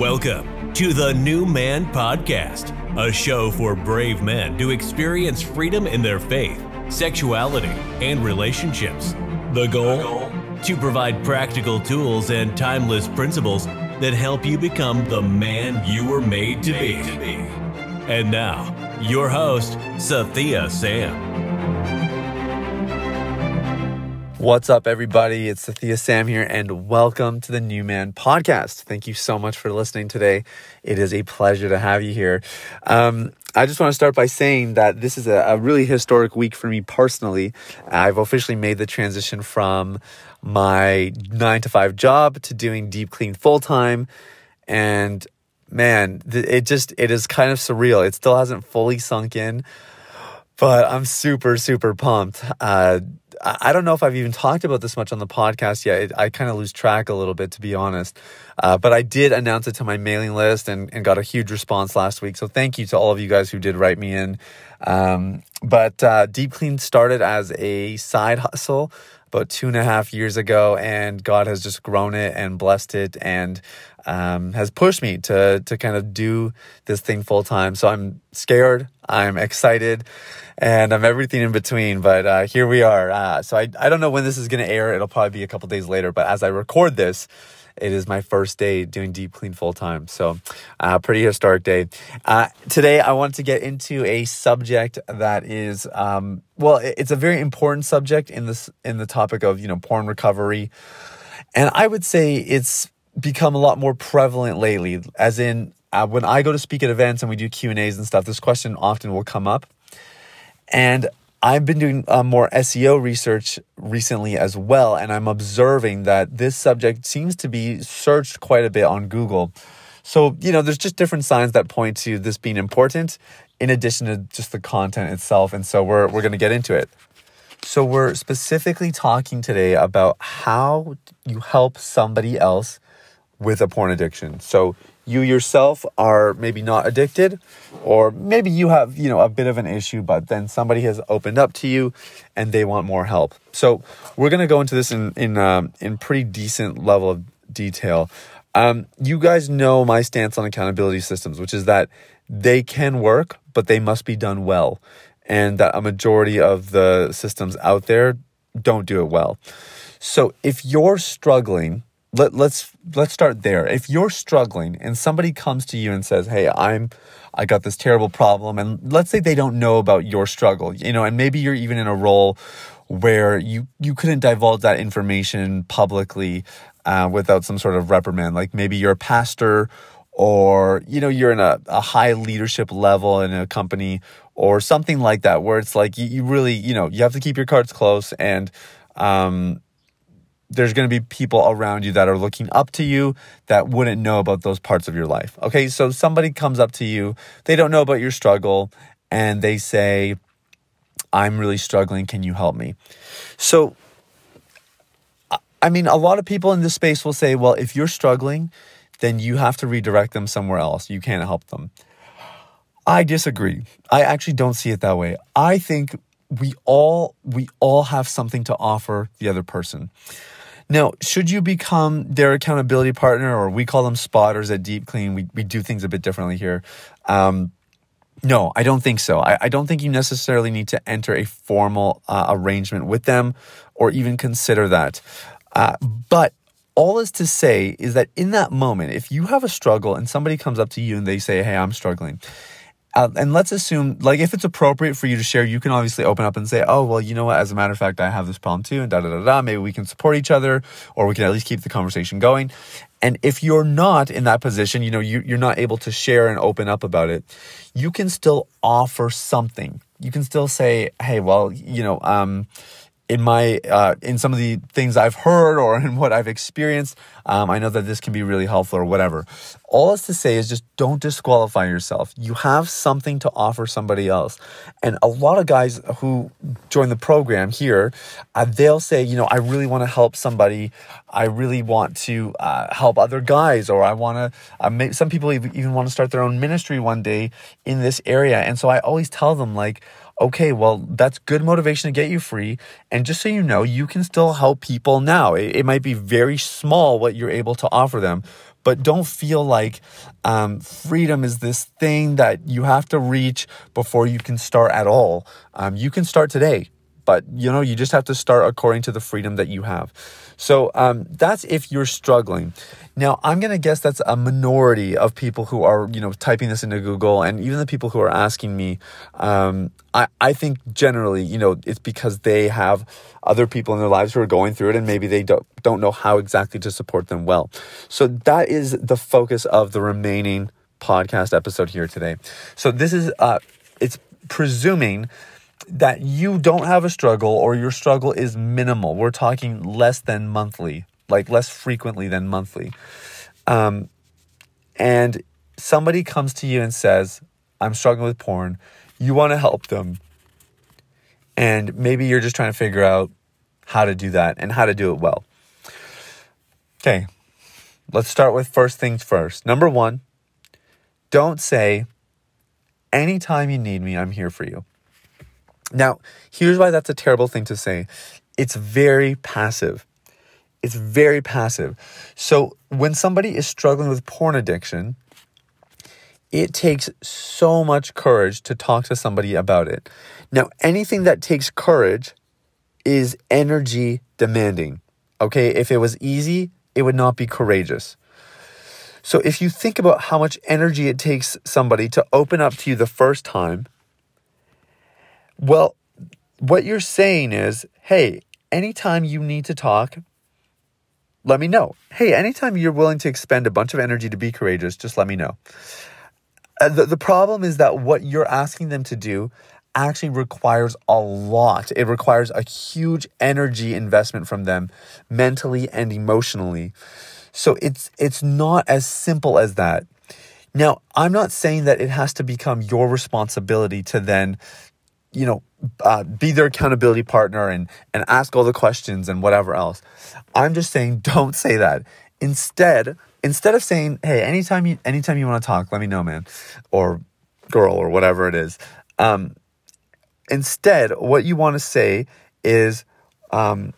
Welcome to the New Man Podcast, a show for brave men to experience freedom in their faith, sexuality, and relationships. The goal? To provide practical tools and timeless principles that help you become the man you were made to be. And now, your host, Sathiya Sam. What's up, everybody? It's Sathiya Sam here, and welcome to the New Man Podcast. Thank you so much for listening today. It is a pleasure to have you here. Um, I just want to start by saying that this is a, a, really historic week for me personally. I've officially made the transition from my nine to five job to doing deep clean full time. And man, it just, it is kind of surreal. It still hasn't fully sunk in, but I'm super, super pumped. Uh, I don't know if I've even talked about this much on the podcast yet. I kind of lose track a little bit, to be honest. Uh, but I did announce it to my mailing list and, and got a huge response last week. So thank you to all of you guys who did write me in. Um, but uh, Deep Clean started as a side hustle about two and a half years ago, and God has just grown it and blessed it and um, has pushed me to to kind of do this thing full time. So I'm scared, I'm excited, and I'm everything in between. But uh, here we are. Uh, so I I don't know when this is going to air. It'll probably be a couple days later. But as I record this it is my first day doing deep clean full time. So, uh, pretty historic day. Uh, today, I want to get into a subject that is, um, well, it's a very important subject in this in the topic of you know porn recovery, and I would say it's become a lot more prevalent lately. As in, uh, when I go to speak at events and we do Q and A's and stuff, this question often will come up, and I've been doing uh, more SEO research recently as well, and I'm observing that this subject seems to be searched quite a bit on Google. So, you know, there's just different signs that point to this being important in addition to just the content itself. And so we're, we're going to get into it. So, we're specifically talking today about how you help somebody else with a porn addiction. So, you yourself are maybe not addicted or maybe you have you know a bit of an issue but then somebody has opened up to you and they want more help. So we're going to go into this in in um, in pretty decent level of detail. Um, you guys know my stance on accountability systems which is that they can work but they must be done well and that a majority of the systems out there don't do it well. So if you're struggling let, let's let's start there. If you're struggling and somebody comes to you and says, "Hey, I'm I got this terrible problem," and let's say they don't know about your struggle, you know, and maybe you're even in a role where you you couldn't divulge that information publicly uh, without some sort of reprimand. Like maybe you're a pastor, or you know, you're in a, a high leadership level in a company, or something like that, where it's like you, you really, you know, you have to keep your cards close and um, there's going to be people around you that are looking up to you that wouldn't know about those parts of your life. Okay, so somebody comes up to you, they don't know about your struggle, and they say, I'm really struggling. Can you help me? So, I mean, a lot of people in this space will say, well, if you're struggling, then you have to redirect them somewhere else. You can't help them. I disagree. I actually don't see it that way. I think we all we all have something to offer the other person. Now, should you become their accountability partner, or we call them spotters at Deep Clean, we, we do things a bit differently here. Um, no, I don't think so. I, I, don't think you necessarily need to enter a formal uh, arrangement with them or even consider that. Uh, but all is to say is that in that moment, if you have a struggle and somebody comes up to you and they say, Hey, I'm struggling, uh, and let's assume, like, if it's appropriate for you to share, you can obviously open up and say, oh, well, you know what? As a matter of fact, I have this problem too, and da da da da. Maybe we can support each other, or we can at least keep the conversation going. And if you're not in that position, you know, you, you're not able to share and open up about it, you can still offer something. You can still say, hey, well, you know, um, in my uh, in some of the things I've heard or in what I've experienced, um, I know that this can be really helpful or whatever. All is to say is just don't disqualify yourself. You have something to offer somebody else, and a lot of guys who join the program here, uh, they'll say, you know, I really want to help somebody. I really want to uh, help other guys, or I want to. Uh, some people even want to start their own ministry one day in this area, and so I always tell them like okay, well, that's good motivation to get you free. And just so you know, you can still help people now. It, it, might be very small what you're able to offer them, but don't feel like um, freedom is this thing that you have to reach before you can start at all. Um, you can start today, but you know, you just have to start according to the freedom that you have. So um, that's if you're struggling. Now, I'm going to guess that's a minority of people who are, you know, typing this into Google and even the people who are asking me. Um, I, I think generally, you know, it's because they have other people in their lives who are going through it and maybe they don't, don't know how exactly to support them well. So that is the focus of the remaining podcast episode here today. So this is, uh, it's presuming that you don't have a struggle or your struggle is minimal. We're talking less than monthly, like less frequently than monthly. Um, and somebody comes to you and says, I'm struggling with porn. You want to help them. And maybe you're just trying to figure out how to do that and how to do it well. Okay, let's start with first things first. Number one, don't say, anytime you need me, I'm here for you. Now, here's why that's a terrible thing to say it's very passive. It's very passive. So, when somebody is struggling with porn addiction, it takes so much courage to talk to somebody about it. Now, anything that takes courage is energy demanding. Okay, if it was easy, it would not be courageous. So, if you think about how much energy it takes somebody to open up to you the first time, well, what you're saying is, hey, anytime you need to talk, let me know. Hey, anytime you're willing to expend a bunch of energy to be courageous, just let me know. Uh, the, the problem is that what you're asking them to do actually requires a lot. It requires a huge energy investment from them mentally and emotionally. So it's it's not as simple as that. Now, I'm not saying that it has to become your responsibility to then you know, uh, be their accountability partner and and ask all the questions and whatever else. I'm just saying, don't say that. Instead, instead of saying, "Hey, anytime you anytime you want to talk, let me know, man," or girl, or whatever it is. Um, instead, what you want to say is, um,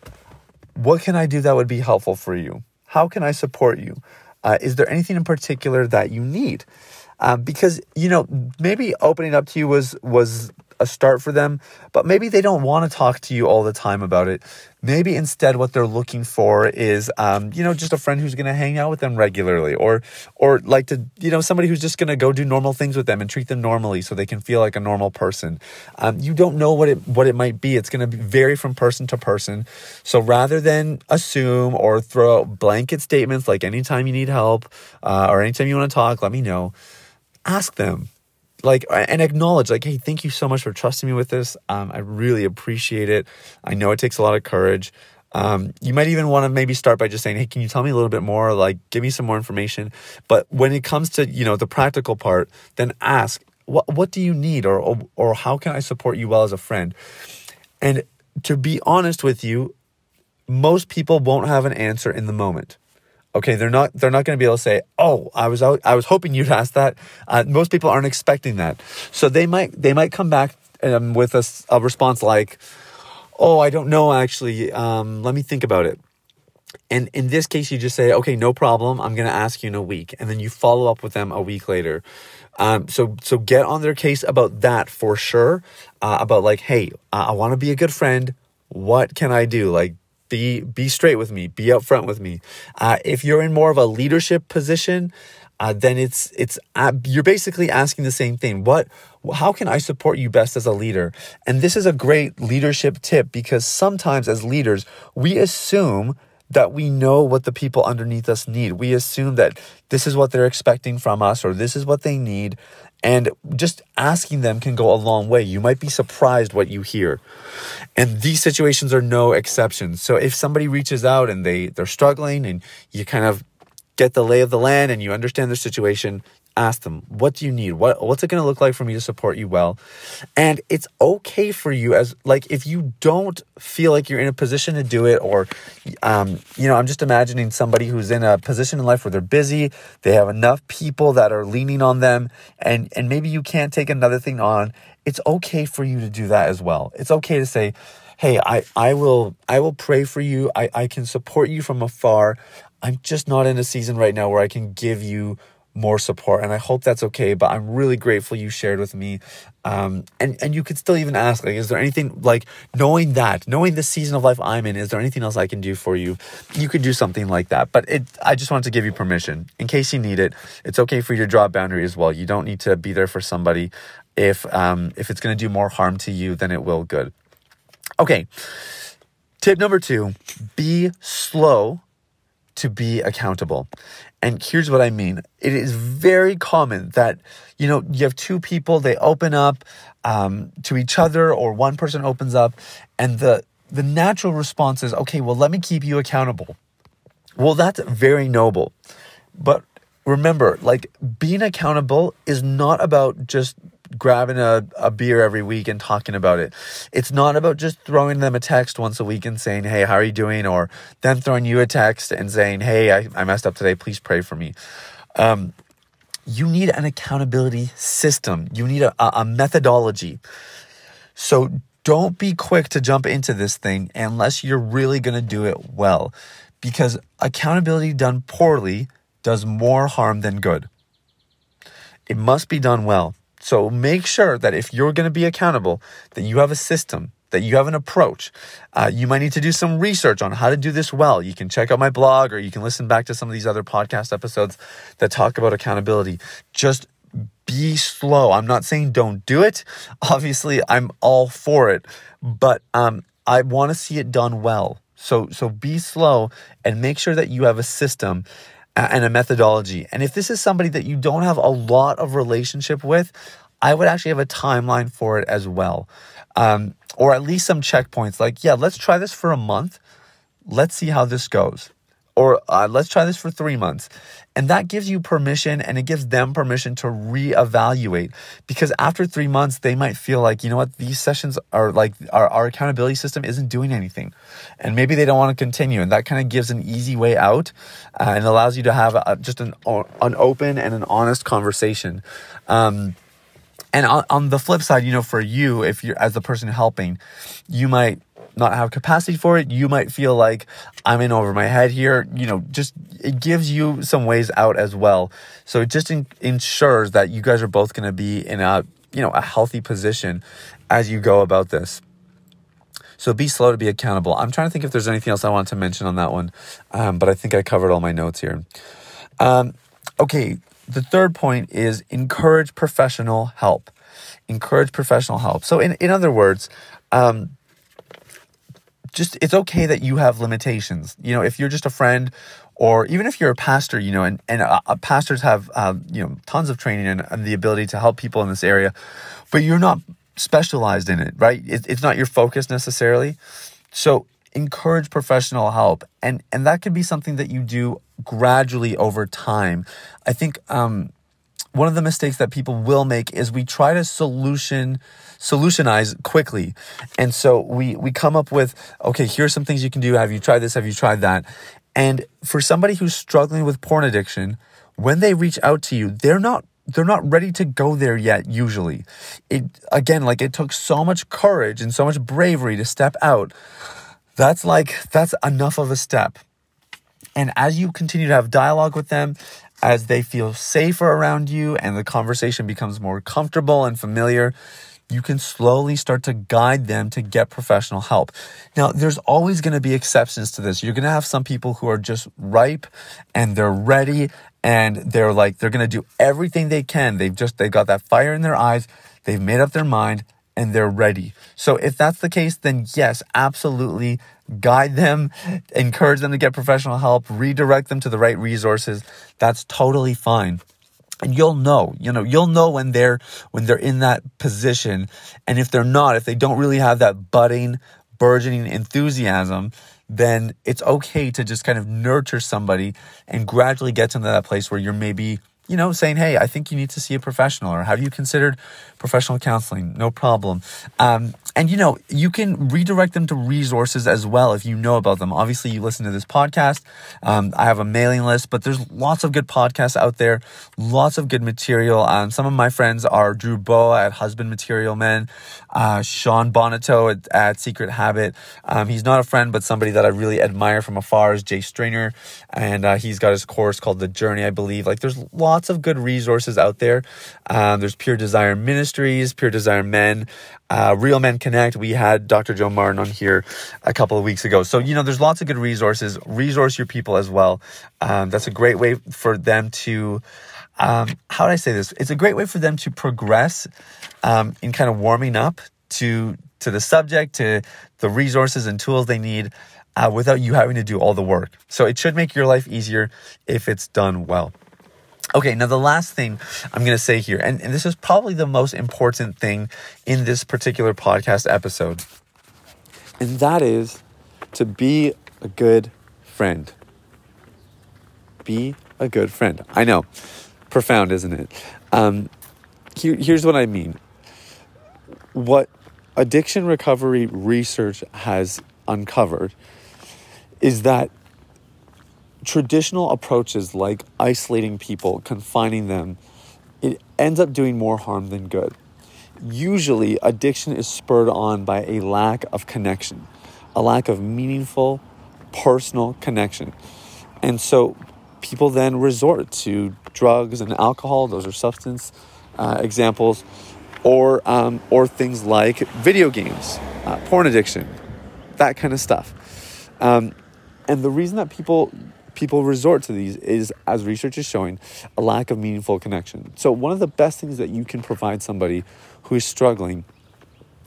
"What can I do that would be helpful for you? How can I support you? Uh, is there anything in particular that you need?" Um, because you know maybe opening up to you was was a start for them, but maybe they don't want to talk to you all the time about it. Maybe instead, what they're looking for is, um, you know, just a friend who's going to hang out with them regularly, or, or like to, you know, somebody who's just going to go do normal things with them and treat them normally, so they can feel like a normal person. Um, you don't know what it what it might be. It's going to vary from person to person. So rather than assume or throw out blanket statements like anytime you need help uh, or anytime you want to talk, let me know. Ask them like and acknowledge like hey thank you so much for trusting me with this. Um, i really appreciate it. I know it takes a lot of courage. Um, you might even want to maybe start by just saying hey can you tell me a little bit more? Like give me some more information. But when it comes to you know the practical part then ask what what do you need or or, or how can i support you well as a friend? And to be honest with you most people won't have an answer in the moment Okay, they're not they're not going to be able to say, "Oh, I was out, I was hoping you'd ask that." Uh, most people aren't expecting that, so they might they might come back um, with a, a, response like, "Oh, I don't know actually. Um, let me think about it." And in this case, you just say, "Okay, no problem. I'm going to ask you in a week," and then you follow up with them a week later. Um, so so get on their case about that for sure. Uh, about like, hey, I want to be a good friend. What can I do? Like, be be straight with me. Be upfront with me. Uh, if you're in more of a leadership position, uh, then it's it's uh, you're basically asking the same thing. What how can I support you best as a leader? And this is a great leadership tip because sometimes as leaders we assume that we know what the people underneath us need. We assume that this is what they're expecting from us or this is what they need. And just asking them can go a long way. You might be surprised what you hear. And these situations are no exception. So if somebody reaches out and they, they're struggling and you kind of get the lay of the land and you understand their situation, ask them what do you need? What what's it going to look like for me to support you well? And it's okay for you as like if you don't feel like you're in a position to do it or um, you know i'm just imagining somebody who's in a position in life where they're busy they have enough people that are leaning on them and and maybe you can't take another thing on it's okay for you to do that as well. It's okay to say hey i i will i will pray for you. I i can support you from afar. I'm just not in a season right now where I can give you more support. And I hope that's okay. But I'm really grateful you shared with me. Um, and, and you could still even ask, like, is there anything like knowing that, knowing the season of life I'm in, is there anything else I can do for you? You could do something like that. But it, I just wanted to give you permission in case you need it. It's okay for you to draw a boundary as well. You don't need to be there for somebody if, um, if it's going to do more harm to you than it will good. Okay. Tip number two, be slow to be accountable. And here's what I mean. It is very common that, you know, you have two people, they open up um, to each other or one person opens up and the, the natural response is, okay, well, let me keep you accountable. Well, that's very noble. But remember, like being accountable is not about just grabbing a, a beer every week and talking about it. It's not about just throwing them a text once a week and saying, Hey, how are you doing? Or them throwing you a text and saying, Hey, I, I messed up today. Please pray for me. Um, you need an accountability system. You need a, a methodology. So don't be quick to jump into this thing unless you're really going to do it well. Because accountability done poorly does more harm than good. It must be done well. So make sure that if you're going to be accountable, that you have a system, that you have an approach. Uh, you might need to do some research on how to do this well. You can check out my blog or you can listen back to some of these other podcast episodes that talk about accountability. Just be slow. I'm not saying don't do it. Obviously, I'm all for it, but um, I want to see it done well. So so be slow and make sure that you have a system and a methodology. And if this is somebody that you don't have a lot of relationship with, I would actually have a timeline for it as well. Um, or at least some checkpoints like, yeah, let's try this for a month. Let's see how this goes or uh, let's try this for three months. And that gives you permission and it gives them permission to reevaluate because after three months, they might feel like, you know what, these sessions are like our, our accountability system isn't doing anything. And maybe they don't want to continue. And that kind of gives an easy way out uh, and allows you to have a, just an, an open and an honest conversation. Um, and on, on the flip side, you know, for you, if you're as the person helping, you might not have capacity for it. You might feel like I'm in over my head here. You know, just it gives you some ways out as well. So it just in, ensures that you guys are both going to be in a, you know, a healthy position as you go about this. So be slow to be accountable. I'm trying to think if there's anything else I want to mention on that one, um, but I think I covered all my notes here. Um, okay, the third point is encourage professional help. Encourage professional help. So, in, in other words, um, just it's okay that you have limitations. You know, if you're just a friend or even if you're a pastor, you know, and, and uh, uh, pastors have, uh, you know, tons of training and, and, the ability to help people in this area, but you're not specialized in it, right? It, it's not your focus necessarily. So encourage professional help. And, and that could be something that you do gradually over time. I think, um, one of the mistakes that people will make is we try to solution solutionize quickly. And so we we come up with, okay, here's some things you can do. Have you tried this? Have you tried that? And for somebody who's struggling with porn addiction, when they reach out to you, they're not they're not ready to go there yet usually. It again like it took so much courage and so much bravery to step out. That's like that's enough of a step. And as you continue to have dialogue with them, as they feel safer around you and the conversation becomes more comfortable and familiar, you can slowly start to guide them to get professional help. Now, there's always going to be exceptions to this. You're going to have some people who are just ripe and they're ready and they're like, they're going to do everything they can. They've just, they've got that fire in their eyes. They've made up their mind and they're ready. So if that's the case, then yes, absolutely guide them, encourage them to get professional help, redirect them to the right resources. That's totally fine. And you'll know, you know, you'll know when they're when they're in that position. And if they're not, if they don't really have that budding, burgeoning enthusiasm, then it's okay to just kind of nurture somebody and gradually get them to that place where you're maybe you know, saying, hey, I think you need to see a professional, or have you considered professional counseling? No problem. Um, and you know, you can redirect them to resources as well if you know about them. Obviously, you listen to this podcast. Um, I have a mailing list, but there's lots of good podcasts out there, lots of good material. Um, some of my friends are Drew Boa at Husband Material Men, uh, Sean Bonato at, at Secret Habit. Um, he's not a friend, but somebody that I really admire from afar is Jay Stringer, and uh, he's got his course called The Journey, I believe. Like, there's lots of good resources out there. Um, there's Pure Desire Ministries, Pure Desire Men. Uh, Real Men Connect, we had Dr. Joe Martin on here a couple of weeks ago. So, you know, there's lots of good resources. Resource your people as well. Um, that's a great way for them to, um, how do I say this? It's a great way for them to progress um, in kind of warming up to to the subject, to the resources and tools they need. Uh, without you having to do all the work. So it should make your life easier if it's done well. Okay, now the last thing I'm going to say here, and, and this is probably the most important thing in this particular podcast episode, and that is to be a good friend. Be a good friend. I know, profound, isn't it? Um, here, here's what I mean. What addiction recovery research has uncovered is that traditional approaches like isolating people, confining them, it ends up doing more harm than good. Usually, addiction is spurred on by a lack of connection, a lack of meaningful personal connection. And so, people then resort to drugs and alcohol, those are substance uh, examples, or, um, or things like video games, uh, porn addiction, that kind of stuff. Um, and the reason that people people resort to these is, as research is showing, a lack of meaningful connection. So, one of the best things that you can provide somebody who is struggling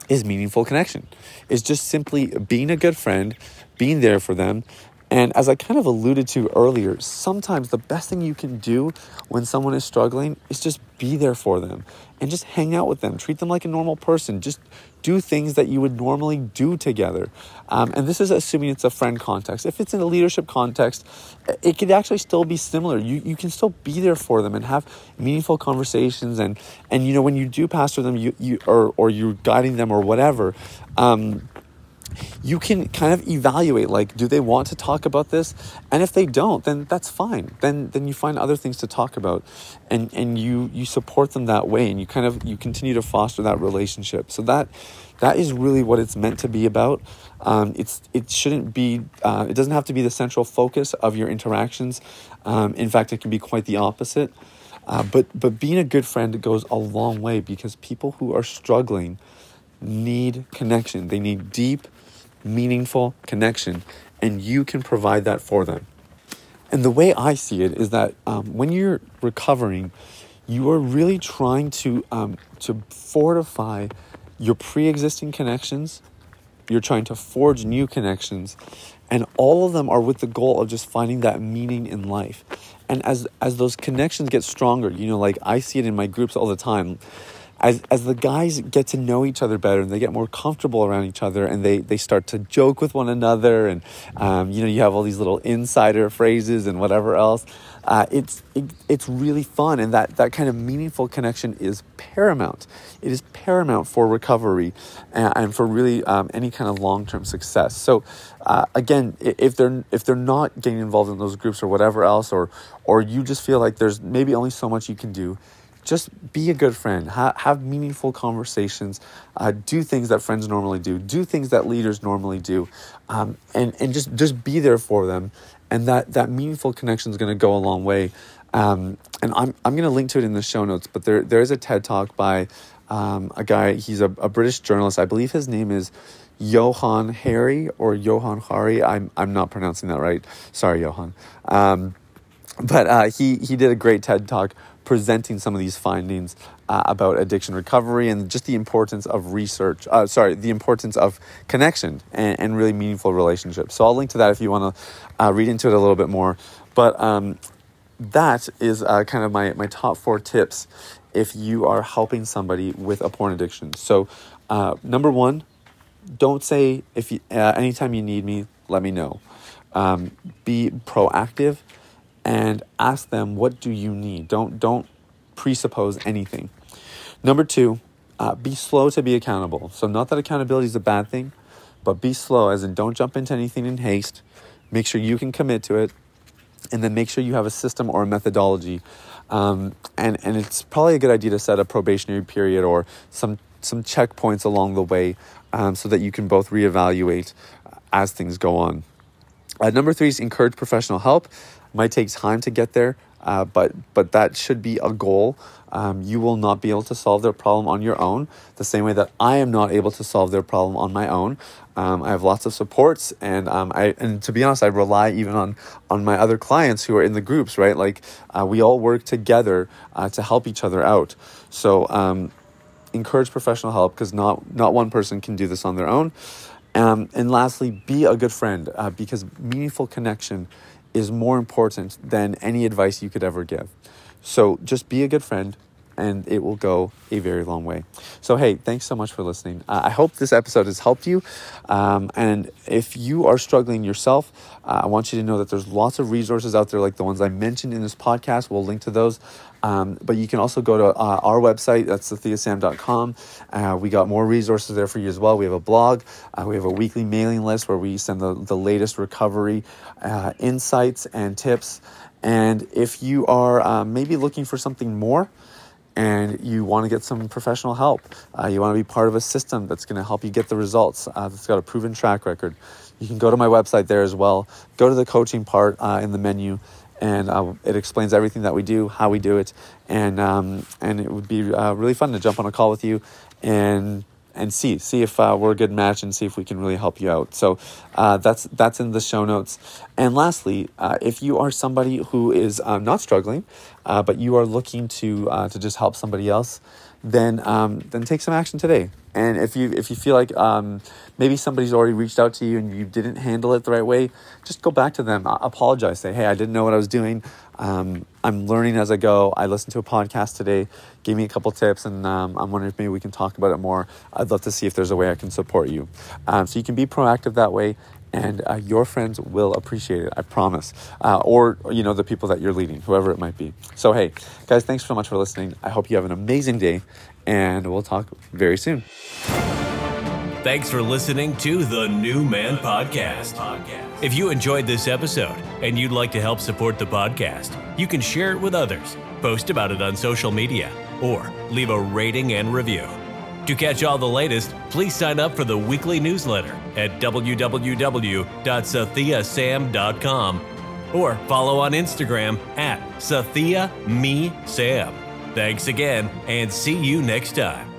is meaningful connection. Is just simply being a good friend, being there for them, and as I kind of alluded to earlier, sometimes the best thing you can do when someone is struggling is just be there for them and just hang out with them. Treat them like a normal person. Just do things that you would normally do together. Um, and this is assuming it's a friend context. If it's in a leadership context, it could actually still be similar. You, you can still be there for them and have meaningful conversations. And, and you know, when you do pastor them you, you, or, or you're guiding them or whatever, um, you can kind of evaluate like do they want to talk about this? And if they don't then that's fine. Then then you find other things to talk about and and you you support them that way and you kind of you continue to foster that relationship. So that that is really what it's meant to be about. Um, it's it shouldn't be uh, it doesn't have to be the central focus of your interactions. Um, in fact it can be quite the opposite. Uh, but but being a good friend goes a long way because people who are struggling need connection. They need deep meaningful connection, and you can provide that for them. And the way I see it is that um, when you're recovering, you are really trying to um, to fortify your pre-existing connections. You're trying to forge new connections, and all of them are with the goal of just finding that meaning in life. And as as those connections get stronger, you know, like I see it in my groups all the time as as the guys get to know each other better and they get more comfortable around each other and they they start to joke with one another and um, you know you have all these little insider phrases and whatever else uh, it's it, it's really fun and that that kind of meaningful connection is paramount. It is paramount for recovery and, and for really um, any kind of long-term success. So uh, again if they're if they're not getting involved in those groups or whatever else or or you just feel like there's maybe only so much you can do just be a good friend. Ha- have meaningful conversations. Uh, do things that friends normally do. Do things that leaders normally do. Um, and, and just just be there for them. And that that meaningful connection is going to go a long way. Um, and i'm, I'm going to link to it in the show notes but there there is a ted talk by um, a guy. He's a, a british journalist. I believe his name is johann hari or johann hari. I'm, I'm not pronouncing that right. Sorry johann. Um, but uh, he, he did a great ted talk presenting some of these findings uh, about addiction recovery and just the importance of research, uh, sorry, the importance of connection and, and, really meaningful relationships. So I'll link to that if you want to uh, read into it a little bit more. But um, that is uh, kind of my, my top four tips if you are helping somebody with a porn addiction. So, uh, number one, don't say if you, uh, anytime you need me, let me know. Um, be proactive and ask them what do you need don't don't presuppose anything number two uh, be slow to be accountable. So, not that accountability is a bad thing, but be slow, as in don't jump into anything in haste. Make sure you can commit to it, and then make sure you have a system or a methodology. Um, and, and it's probably a good idea to set a probationary period or some, some checkpoints along the way um, so that you can both reevaluate as things go on. Uh, number three is encourage professional help. Might take time to get there, uh, but but that should be a goal. Um, you will not be able to solve their problem on your own, the same way that I am not able to solve their problem on my own. Um, I have lots of supports, and um, I and to be honest, I rely even on on my other clients who are in the groups. Right, like uh, we all work together uh, to help each other out. So um, encourage professional help because not not one person can do this on their own. Um, and lastly, be a good friend uh, because meaningful connection is more important than any advice you could ever give. So just be a good friend and it will go a very long way. So, hey, thanks so much for listening. Uh, I hope this episode has helped you. Um, and if you are struggling yourself, uh, I want you to know that there's lots of resources out there, like the ones I mentioned in this podcast. We'll link to those. Um, but you can also go to uh, our website, that's sathiyasam.com. Uh, we got more resources there for you as well. We have a blog, uh, we have a weekly mailing list where we send the, the latest recovery uh, insights and tips. And if you are uh, maybe looking for something more, and you want to get some professional help, uh, you want to be part of a system that's going to help you get the results, that's got a proven track record, you can go to my website there as well. Go to the coaching part in the menu and uh, it explains everything that we do, how we do it, and um, and it would be uh, really fun to jump on a call with you and and see see if uh, we're a good match and see if we can really help you out. So uh, that's that's in the show notes. And lastly, uh, if you are somebody who is uh, not struggling, but you are looking to to just help somebody else, then um, then take some action today. And if you if you feel like um, maybe somebody's already reached out to you and you didn't handle it the right way, just go back to them, apologize, say, "Hey, I didn't know what I was doing. Um, I'm learning as I go. I listened to a podcast today, gave me a couple tips, and um, I'm wondering if maybe we can talk about it more. I'd love to see if there's a way I can support you. Um, so you can be proactive that way, and uh, your friends will appreciate it. I promise. Uh, or you know the people that you're leading, whoever it might be. So hey, guys, thanks so much for listening. I hope you have an amazing day, and we'll talk very soon. Thanks for listening to the New Man Podcast. If you enjoyed this episode and you'd like to help support the podcast, you can share it with others, post about it on social media, or leave a rating and review. To catch all the latest, please sign up for the weekly newsletter at www.sathiyasam.com or follow on Instagram at Sathia Me Sam. Thanks again and see you next time.